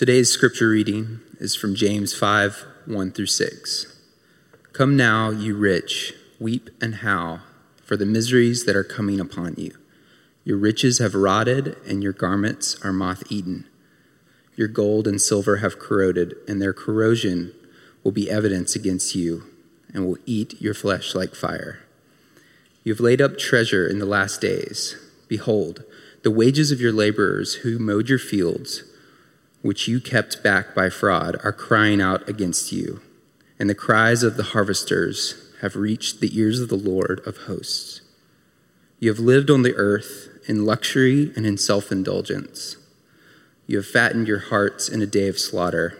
Today's scripture reading is from James 5 1 through 6. Come now, you rich, weep and howl for the miseries that are coming upon you. Your riches have rotted, and your garments are moth eaten. Your gold and silver have corroded, and their corrosion will be evidence against you, and will eat your flesh like fire. You have laid up treasure in the last days. Behold, the wages of your laborers who mowed your fields, which you kept back by fraud, are crying out against you, and the cries of the harvesters have reached the ears of the Lord of hosts. You have lived on the earth in luxury and in self indulgence. You have fattened your hearts in a day of slaughter.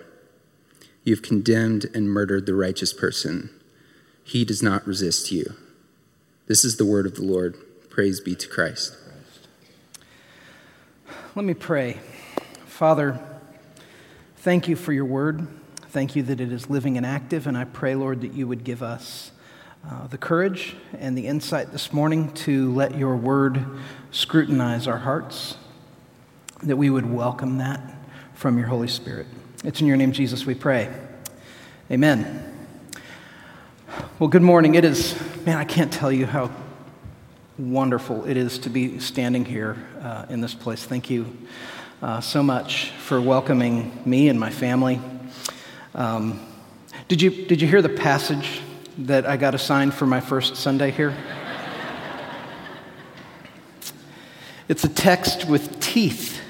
You have condemned and murdered the righteous person. He does not resist you. This is the word of the Lord. Praise be to Christ. Let me pray. Father, thank you for your word. Thank you that it is living and active, and I pray, Lord, that you would give us uh, the courage and the insight this morning to let your word scrutinize our hearts, that we would welcome that from your Holy Spirit. It's in your name, Jesus, we pray. Amen. Well, good morning. It is, man, I can't tell you how wonderful it is to be standing here uh, in this place. Thank you uh, so much for welcoming me and my family. Um, did, you, did you hear the passage that I got assigned for my first Sunday here? it's a text with teeth,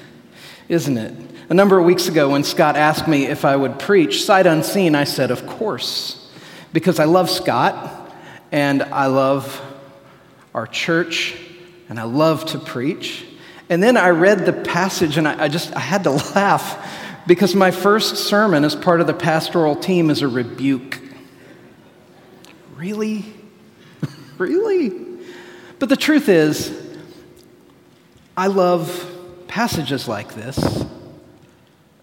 isn't it? A number of weeks ago, when Scott asked me if I would preach, sight unseen, I said, Of course, because I love Scott and I love our church and I love to preach. And then I read the passage and I, I just I had to laugh because my first sermon as part of the pastoral team is a rebuke. Really? really? But the truth is, I love passages like this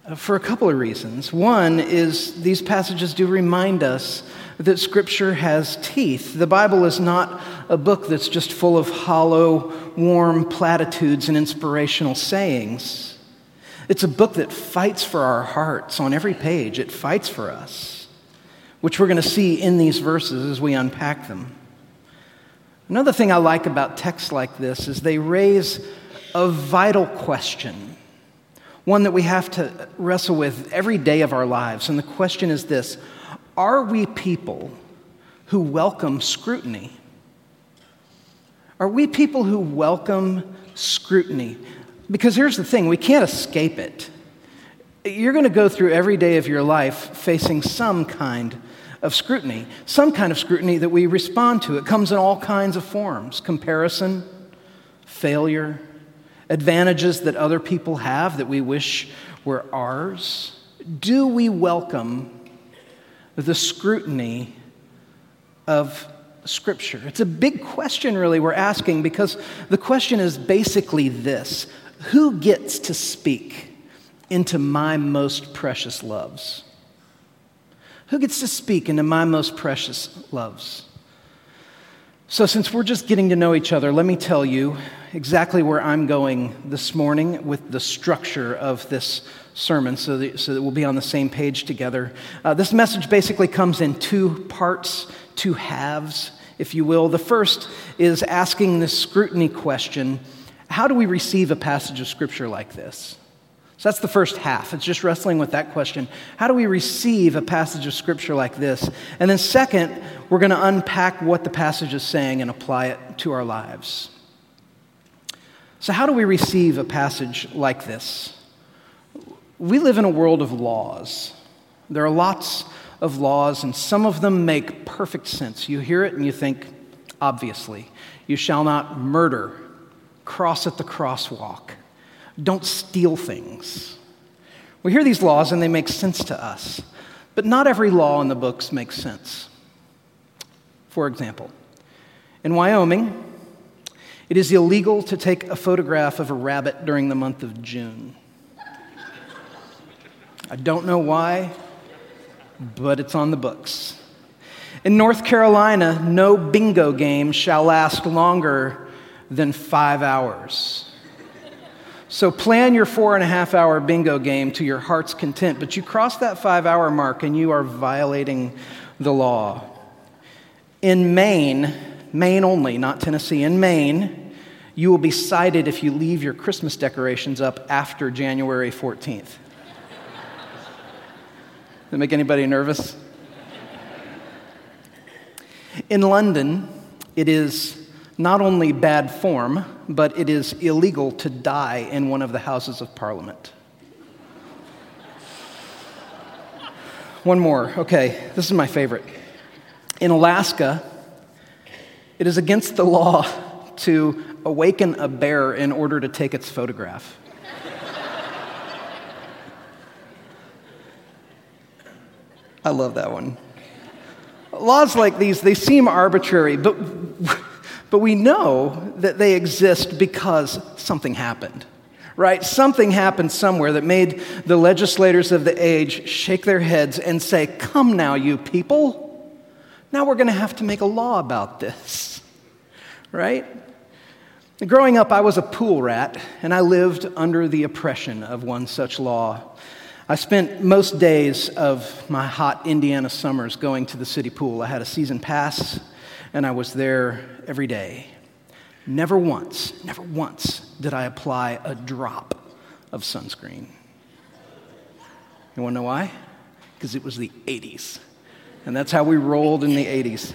Uh, for a couple of reasons. One is these passages do remind us that Scripture has teeth. The Bible is not a book that's just full of hollow, warm platitudes and inspirational sayings. It's a book that fights for our hearts on every page. It fights for us which we're going to see in these verses as we unpack them. Another thing I like about texts like this is they raise a vital question, one that we have to wrestle with every day of our lives. And the question is this Are we people who welcome scrutiny? Are we people who welcome scrutiny? Because here's the thing we can't escape it. You're going to go through every day of your life facing some kind of scrutiny, some kind of scrutiny that we respond to. It comes in all kinds of forms comparison, failure, advantages that other people have that we wish were ours. Do we welcome the scrutiny of Scripture? It's a big question, really, we're asking because the question is basically this Who gets to speak into my most precious loves? Who gets to speak into my most precious loves? So, since we're just getting to know each other, let me tell you exactly where I'm going this morning with the structure of this sermon so that, so that we'll be on the same page together. Uh, this message basically comes in two parts, two halves, if you will. The first is asking this scrutiny question How do we receive a passage of Scripture like this? So that's the first half. It's just wrestling with that question. How do we receive a passage of scripture like this? And then, second, we're going to unpack what the passage is saying and apply it to our lives. So, how do we receive a passage like this? We live in a world of laws. There are lots of laws, and some of them make perfect sense. You hear it and you think, obviously, you shall not murder, cross at the crosswalk don't steal things. We hear these laws and they make sense to us, but not every law in the books makes sense. For example, in Wyoming, it is illegal to take a photograph of a rabbit during the month of June. I don't know why, but it's on the books. In North Carolina, no bingo game shall last longer than five hours. So plan your four and a half hour bingo game to your heart's content, but you cross that five hour mark and you are violating the law. In Maine, Maine only, not Tennessee, in Maine, you will be cited if you leave your Christmas decorations up after January 14th. Does that make anybody nervous? In London, it is not only bad form, but it is illegal to die in one of the Houses of Parliament. One more. Okay, this is my favorite. In Alaska, it is against the law to awaken a bear in order to take its photograph. I love that one. Laws like these, they seem arbitrary, but but we know that they exist because something happened, right? Something happened somewhere that made the legislators of the age shake their heads and say, Come now, you people. Now we're going to have to make a law about this, right? Growing up, I was a pool rat, and I lived under the oppression of one such law. I spent most days of my hot Indiana summers going to the city pool. I had a season pass and I was there every day. Never once, never once did I apply a drop of sunscreen. You wanna know why? Because it was the 80s. And that's how we rolled in the 80s.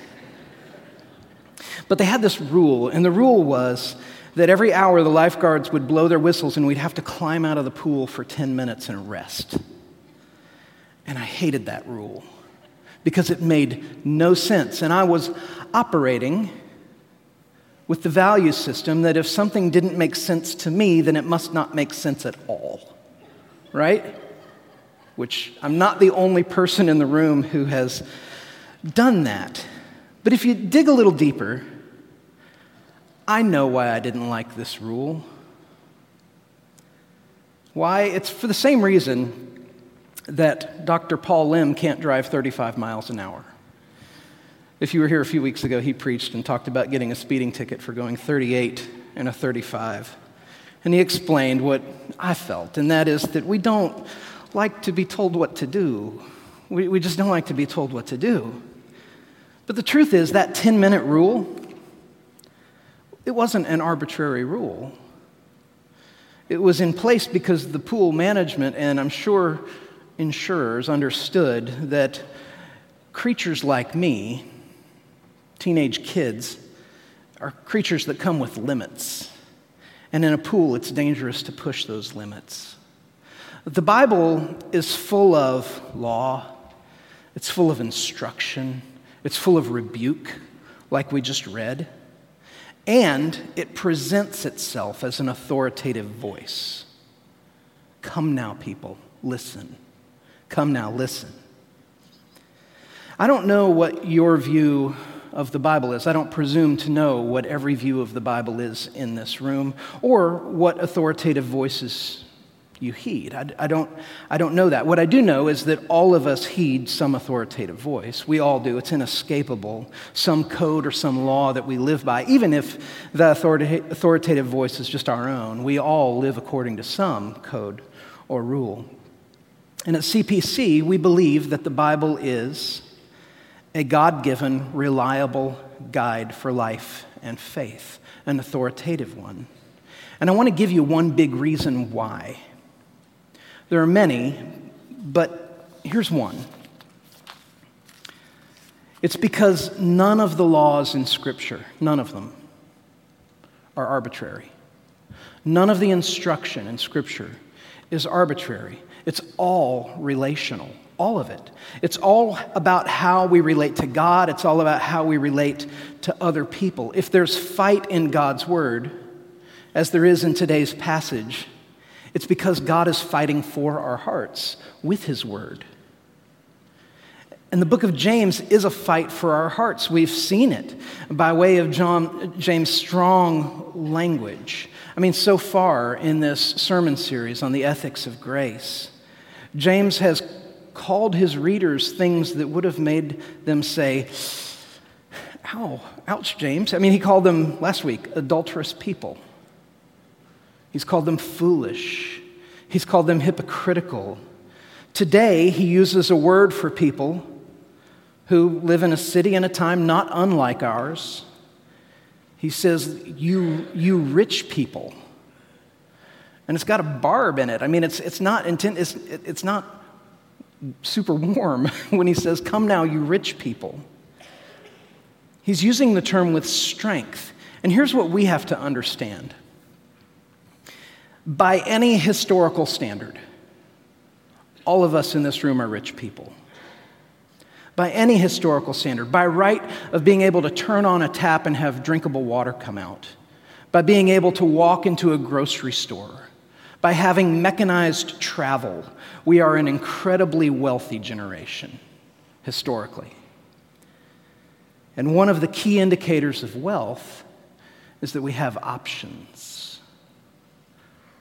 But they had this rule, and the rule was that every hour the lifeguards would blow their whistles and we'd have to climb out of the pool for 10 minutes and rest. And I hated that rule because it made no sense. And I was operating with the value system that if something didn't make sense to me, then it must not make sense at all. Right? Which I'm not the only person in the room who has done that. But if you dig a little deeper, I know why I didn't like this rule. Why? It's for the same reason that Dr. Paul Lim can't drive 35 miles an hour. If you were here a few weeks ago, he preached and talked about getting a speeding ticket for going 38 and a 35. And he explained what I felt, and that is that we don't like to be told what to do. We, we just don't like to be told what to do. But the truth is, that 10 minute rule, it wasn't an arbitrary rule. It was in place because the pool management, and I'm sure insurers understood that creatures like me, teenage kids, are creatures that come with limits. And in a pool, it's dangerous to push those limits. The Bible is full of law, it's full of instruction, it's full of rebuke, like we just read, and it presents itself as an authoritative voice. Come now, people, listen. Come now, listen. I don't know what your view of the Bible is. I don't presume to know what every view of the Bible is in this room or what authoritative voices you heed. I, I, don't, I don't know that. What I do know is that all of us heed some authoritative voice. We all do. It's inescapable. Some code or some law that we live by, even if the authoritative voice is just our own. We all live according to some code or rule. And at CPC, we believe that the Bible is a God given, reliable guide for life and faith, an authoritative one. And I want to give you one big reason why. There are many, but here's one it's because none of the laws in Scripture, none of them, are arbitrary. None of the instruction in Scripture is arbitrary. It's all relational, all of it. It's all about how we relate to God, it's all about how we relate to other people. If there's fight in God's word, as there is in today's passage, it's because God is fighting for our hearts with his word. And the book of James is a fight for our hearts. We've seen it by way of John, James' strong language. I mean, so far in this sermon series on the ethics of grace, James has called his readers things that would have made them say, Ow, ouch, James. I mean, he called them last week adulterous people. He's called them foolish. He's called them hypocritical. Today, he uses a word for people who live in a city and a time not unlike ours. He says, You, you rich people. And it's got a barb in it. I mean, it's, it's, not, intent, it's, it's not super warm when he says, Come now, you rich people. He's using the term with strength. And here's what we have to understand by any historical standard, all of us in this room are rich people. By any historical standard, by right of being able to turn on a tap and have drinkable water come out, by being able to walk into a grocery store, by having mechanized travel, we are an incredibly wealthy generation, historically. And one of the key indicators of wealth is that we have options.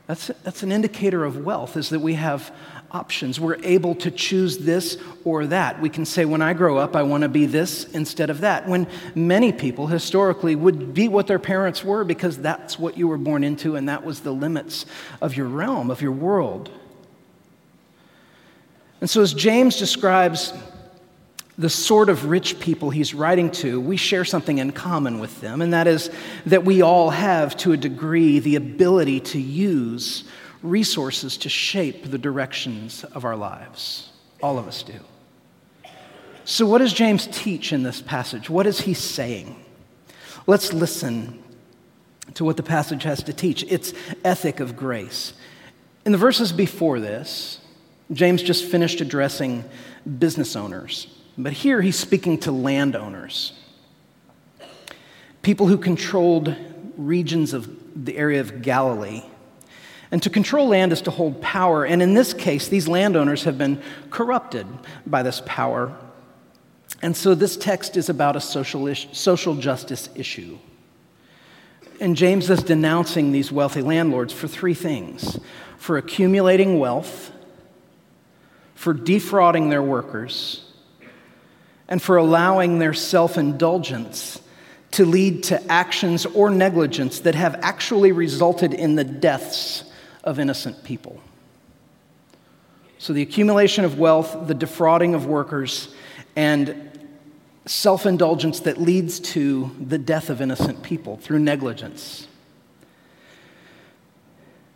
That's, that's an indicator of wealth, is that we have options. We're able to choose this or that. We can say, when I grow up, I want to be this instead of that. When many people historically would be what their parents were because that's what you were born into and that was the limits of your realm, of your world. And so, as James describes the sort of rich people he's writing to, we share something in common with them, and that is that we all have, to a degree, the ability to use resources to shape the directions of our lives. All of us do. So, what does James teach in this passage? What is he saying? Let's listen to what the passage has to teach. It's ethic of grace. In the verses before this, James just finished addressing business owners, but here he's speaking to landowners, people who controlled regions of the area of Galilee and to control land is to hold power. And in this case, these landowners have been corrupted by this power. And so this text is about a social, social justice issue. And James is denouncing these wealthy landlords for three things for accumulating wealth, for defrauding their workers, and for allowing their self indulgence to lead to actions or negligence that have actually resulted in the deaths of innocent people. So, the accumulation of wealth, the defrauding of workers, and self indulgence that leads to the death of innocent people through negligence.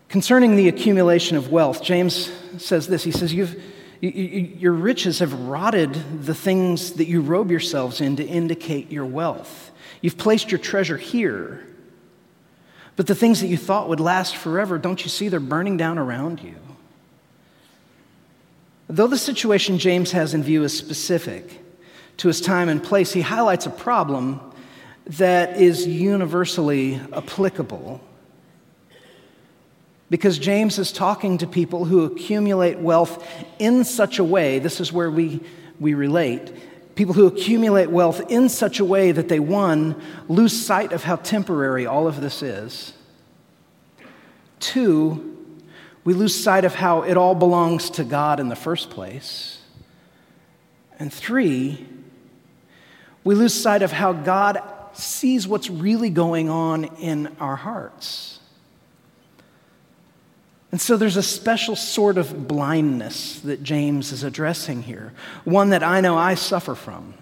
Concerning the accumulation of wealth, James says this He says, You've, you, you, Your riches have rotted the things that you robe yourselves in to indicate your wealth. You've placed your treasure here but the things that you thought would last forever, don't you see they're burning down around you? Though the situation James has in view is specific to his time and place, he highlights a problem that is universally applicable. Because James is talking to people who accumulate wealth in such a way, this is where we, we relate, people who accumulate wealth in such a way that they, one, lose sight of how temporary all of this is. Two, we lose sight of how it all belongs to God in the first place. And three, we lose sight of how God sees what's really going on in our hearts. And so there's a special sort of blindness that James is addressing here, one that I know I suffer from.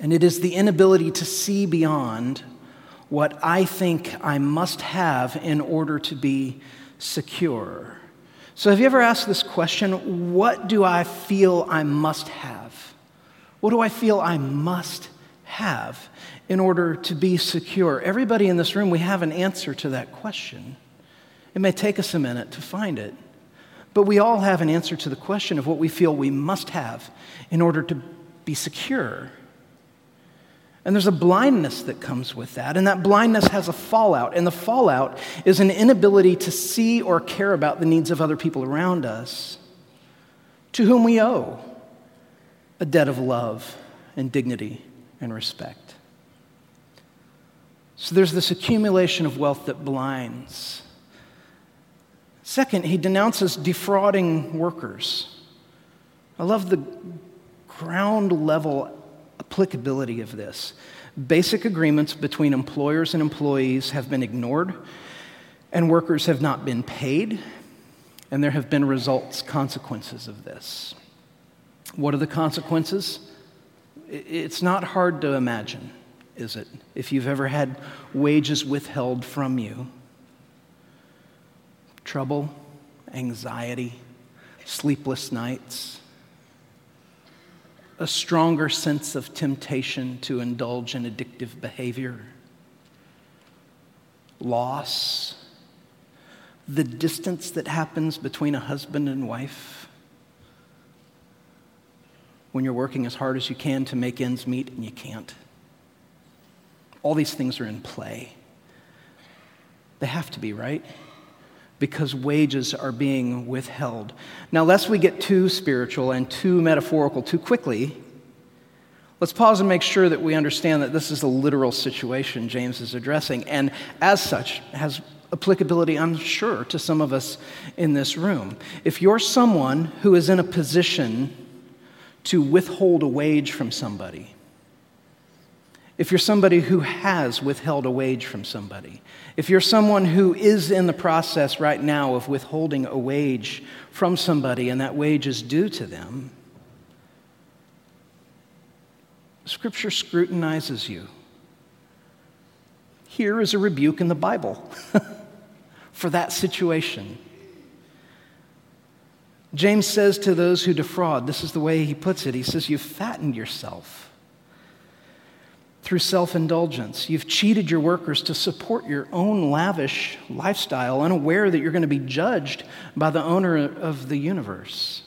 And it is the inability to see beyond what I think I must have in order to be secure. So, have you ever asked this question? What do I feel I must have? What do I feel I must have in order to be secure? Everybody in this room, we have an answer to that question. It may take us a minute to find it, but we all have an answer to the question of what we feel we must have in order to be secure. And there's a blindness that comes with that, and that blindness has a fallout, and the fallout is an inability to see or care about the needs of other people around us, to whom we owe a debt of love and dignity and respect. So there's this accumulation of wealth that blinds. Second, he denounces defrauding workers. I love the ground level applicability of this. Basic agreements between employers and employees have been ignored, And workers have not been paid, and there have been results, consequences of this. What are the consequences? It's not hard to imagine, is it? If you've ever had wages withheld from you, trouble, anxiety, sleepless nights, a stronger sense of temptation to indulge in addictive behavior, loss, the distance that happens between a husband and wife when you're working as hard as you can to make ends meet and you can't. All these things are in play. They have to be, right? Because wages are being withheld. Now, lest we get too spiritual and too metaphorical too quickly, let's pause and make sure that we understand that this is a literal situation James is addressing, and as such, has applicability, I'm sure, to some of us in this room. If you're someone who is in a position to withhold a wage from somebody, if you're somebody who has withheld a wage from somebody, if you're someone who is in the process right now of withholding a wage from somebody and that wage is due to them, Scripture scrutinizes you. Here is a rebuke in the Bible for that situation. James says to those who defraud, this is the way he puts it. He says, You've fattened yourself through self indulgence. You've cheated your workers to support your own lavish lifestyle, unaware that you're going to be judged by the owner of the universe.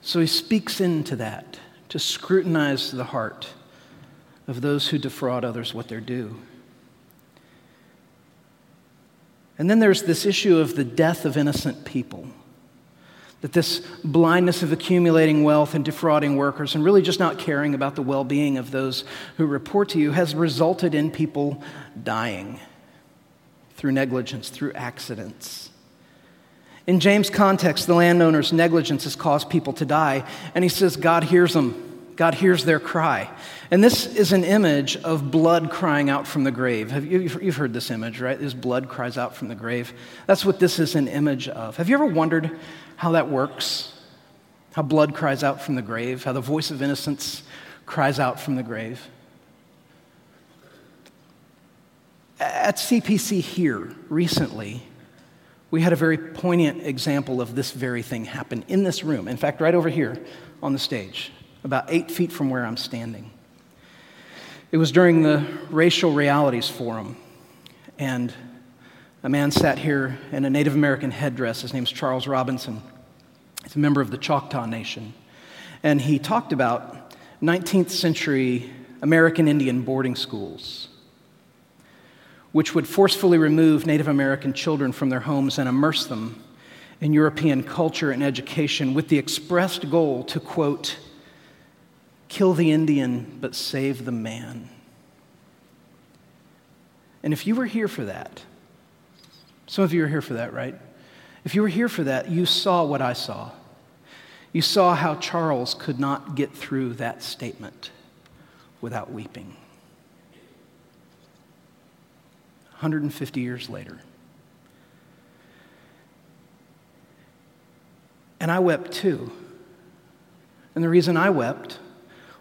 So he speaks into that to scrutinize the heart of those who defraud others what they're due. And then there's this issue of the death of innocent people. That this blindness of accumulating wealth and defrauding workers and really just not caring about the well being of those who report to you has resulted in people dying through negligence, through accidents. In James' context, the landowner's negligence has caused people to die, and he says God hears them. God hears their cry. And this is an image of blood crying out from the grave. Have you, you've heard this image, right? This blood cries out from the grave. That's what this is an image of. Have you ever wondered how that works? How blood cries out from the grave, how the voice of innocence cries out from the grave. At CPC here recently, we had a very poignant example of this very thing happen in this room. In fact, right over here on the stage, about eight feet from where I'm standing. It was during the Racial Realities Forum, and a man sat here in a Native American headdress. His name's Charles Robinson. He's a member of the Choctaw Nation. And he talked about 19th century American Indian boarding schools, which would forcefully remove Native American children from their homes and immerse them in European culture and education with the expressed goal to, quote, kill the Indian but save the man. And if you were here for that, some of you are here for that, right? If you were here for that, you saw what I saw. You saw how Charles could not get through that statement without weeping. 150 years later. And I wept too. And the reason I wept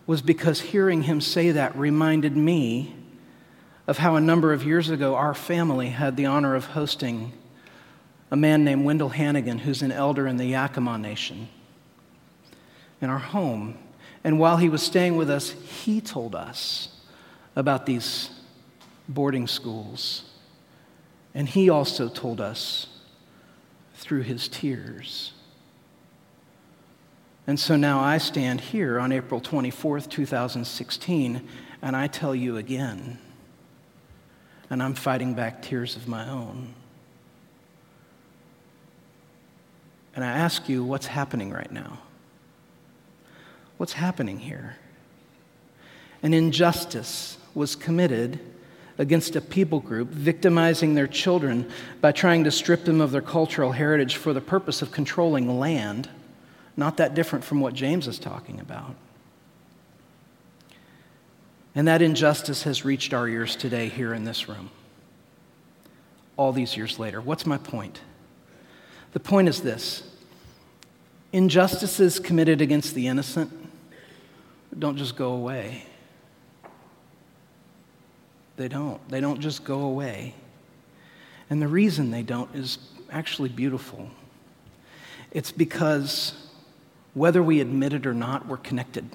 was because hearing him say that reminded me of how a number of years ago our family had the honor of hosting a man named Wendell Hannigan, who's an elder in the Yakima Nation, in our home. And while he was staying with us, he told us about these boarding schools. And he also told us through his tears. And so now I stand here on April 24th, 2016, and I tell you again and I'm fighting back tears of my own. And I ask you, what's happening right now? What's happening here? An injustice was committed against a people group, victimizing their children by trying to strip them of their cultural heritage for the purpose of controlling land, not that different from what James is talking about. And that injustice has reached our ears today here in this room. all these years later. What's my point? The point is this injustices committed against the innocent don't just go away. They don't. They don't just go away. And the reason they don't is actually beautiful. It's because whether we admit it or not, we're connected.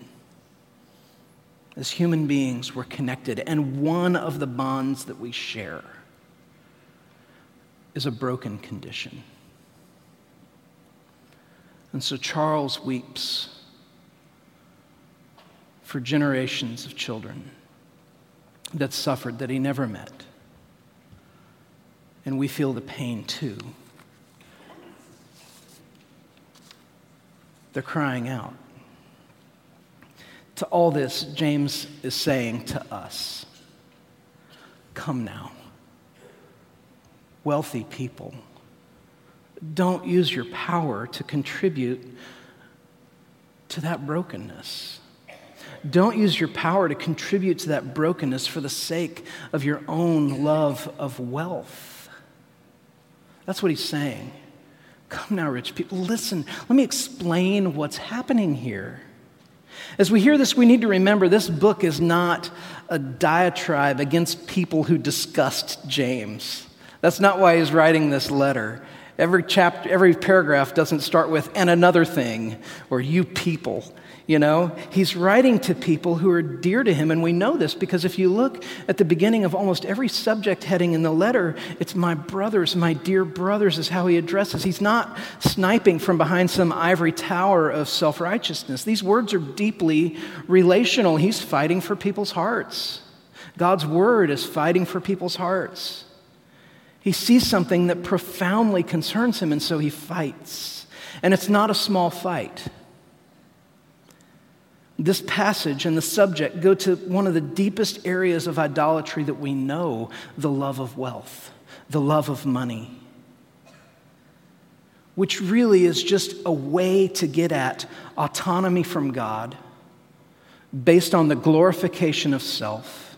As human beings, we're connected. And one of the bonds that we share is a broken condition. And so Charles weeps for generations of children that suffered that he never met. And we feel the pain too. They're crying out. To all this, James is saying to us Come now, wealthy people. Don't use your power to contribute to that brokenness. Don't use your power to contribute to that brokenness for the sake of your own love of wealth. That's what he's saying. Come now, rich people, listen. Let me explain what's happening here. As we hear this, we need to remember this book is not a diatribe against people who discussed James. That's not why he's writing this letter. Every chapter, every paragraph doesn't start with and another thing or you people. You know, he's writing to people who are dear to him, and we know this because if you look at the beginning of almost every subject heading in the letter, it's my brothers, my dear brothers, is how he addresses. He's not sniping from behind some ivory tower of self righteousness. These words are deeply relational. He's fighting for people's hearts. God's word is fighting for people's hearts. He sees something that profoundly concerns him, and so he fights. And it's not a small fight. This passage and the subject go to one of the deepest areas of idolatry that we know the love of wealth, the love of money, which really is just a way to get at autonomy from God based on the glorification of self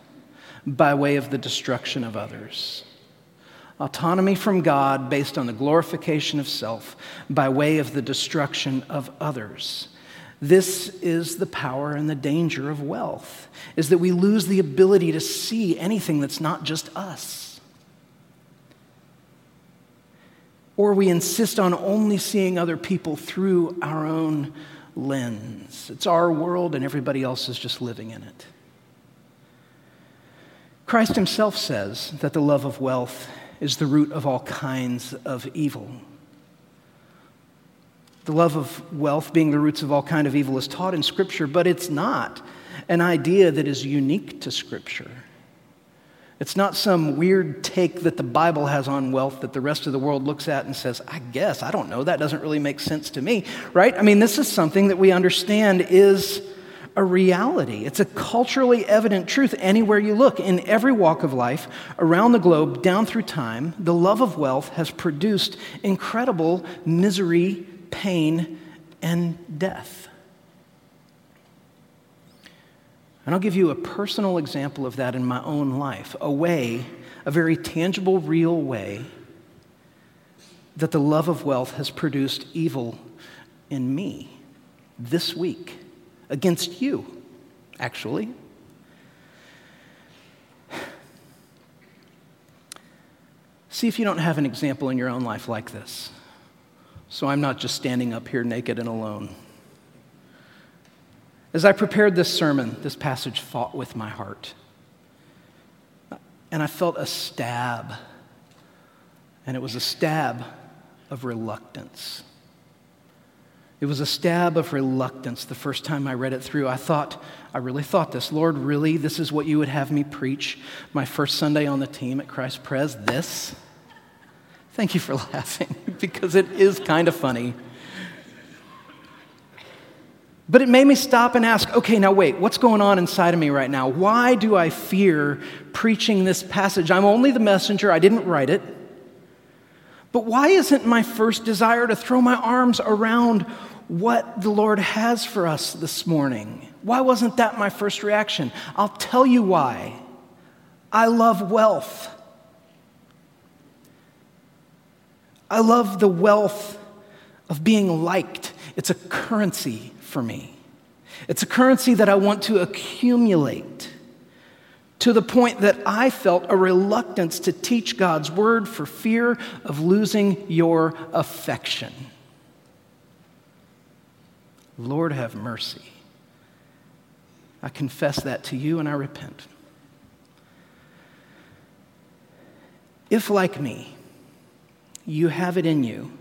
by way of the destruction of others. Autonomy from God based on the glorification of self by way of the destruction of others. This is the power and the danger of wealth, is that we lose the ability to see anything that's not just us. Or we insist on only seeing other people through our own lens. It's our world and everybody else is just living in it. Christ himself says that the love of wealth is the root of all kinds of evil. The love of wealth being the roots of all kind of evil is taught in Scripture, but it's not an idea that is unique to Scripture. It's not some weird take that the Bible has on wealth that the rest of the world looks at and says, I guess, I don't know, that doesn't really make sense to me, right? I mean, this is something that we understand is a reality. It's a culturally evident truth anywhere you look. In every walk of life, around the globe, down through time, the love of wealth has produced incredible misery pain, and death. And I'll give you a personal example of that in my own life, a way, a very tangible, real way that the love of wealth has produced evil in me this week against you, actually. See if you don't have an example in your own life like this so I'm not just standing up here naked and alone. As I prepared this sermon, this passage fought with my heart. And I felt a stab. And it was a stab of reluctance. It was a stab of reluctance the first time I read it through. I thought, I really thought this. Lord, really? This is what you would have me preach my first Sunday on the team at Christ Pres? This? Thank you for laughing because it is kind of funny. But it made me stop and ask okay, now wait, what's going on inside of me right now? Why do I fear preaching this passage? I'm only the messenger, I didn't write it. But why isn't my first desire to throw my arms around what the Lord has for us this morning? Why wasn't that my first reaction? I'll tell you why. I love wealth. I love the wealth of being liked. It's a currency for me. It's a currency that I want to accumulate to the point that I felt a reluctance to teach God's word for fear of losing your affection. Lord, have mercy. I confess that to you and I repent. If, like me, you have it in you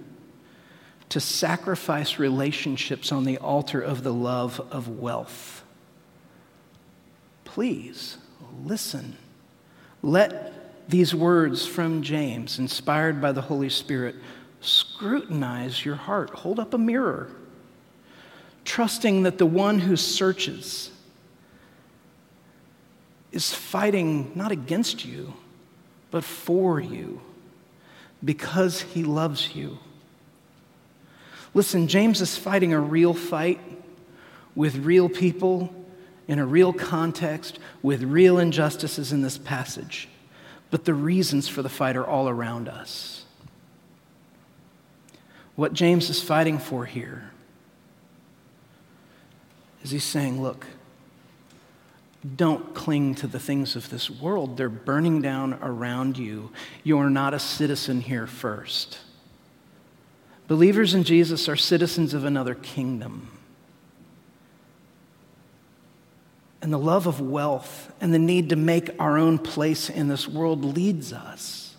to sacrifice relationships on the altar of the love of wealth, please listen. Let these words from James, inspired by the Holy Spirit, scrutinize your heart. Hold up a mirror, trusting that the one who searches is fighting not against you, but for you because he loves you. Listen, James is fighting a real fight with real people in a real context with real injustices in this passage. But the reasons for the fight are all around us. What James is fighting for here is he's saying, look, don't cling to the things of this world. They're burning down around you. You're not a citizen here first. Believers in Jesus are citizens of another kingdom. And the love of wealth and the need to make our own place in this world leads us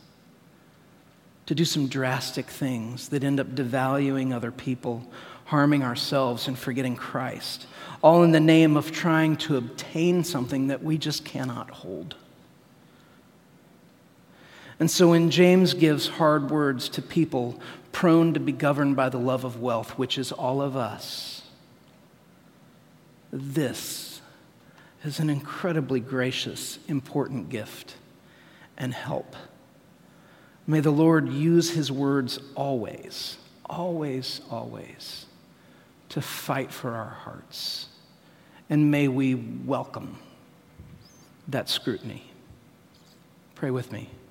to do some drastic things that end up devaluing other people, harming ourselves, and forgetting Christ all in the name of trying to obtain something that we just cannot hold. And so when James gives hard words to people prone to be governed by the love of wealth, which is all of us, this is an incredibly gracious, important gift and help. May the Lord use his words always, always, always to fight for our hearts and may we welcome that scrutiny. Pray with me.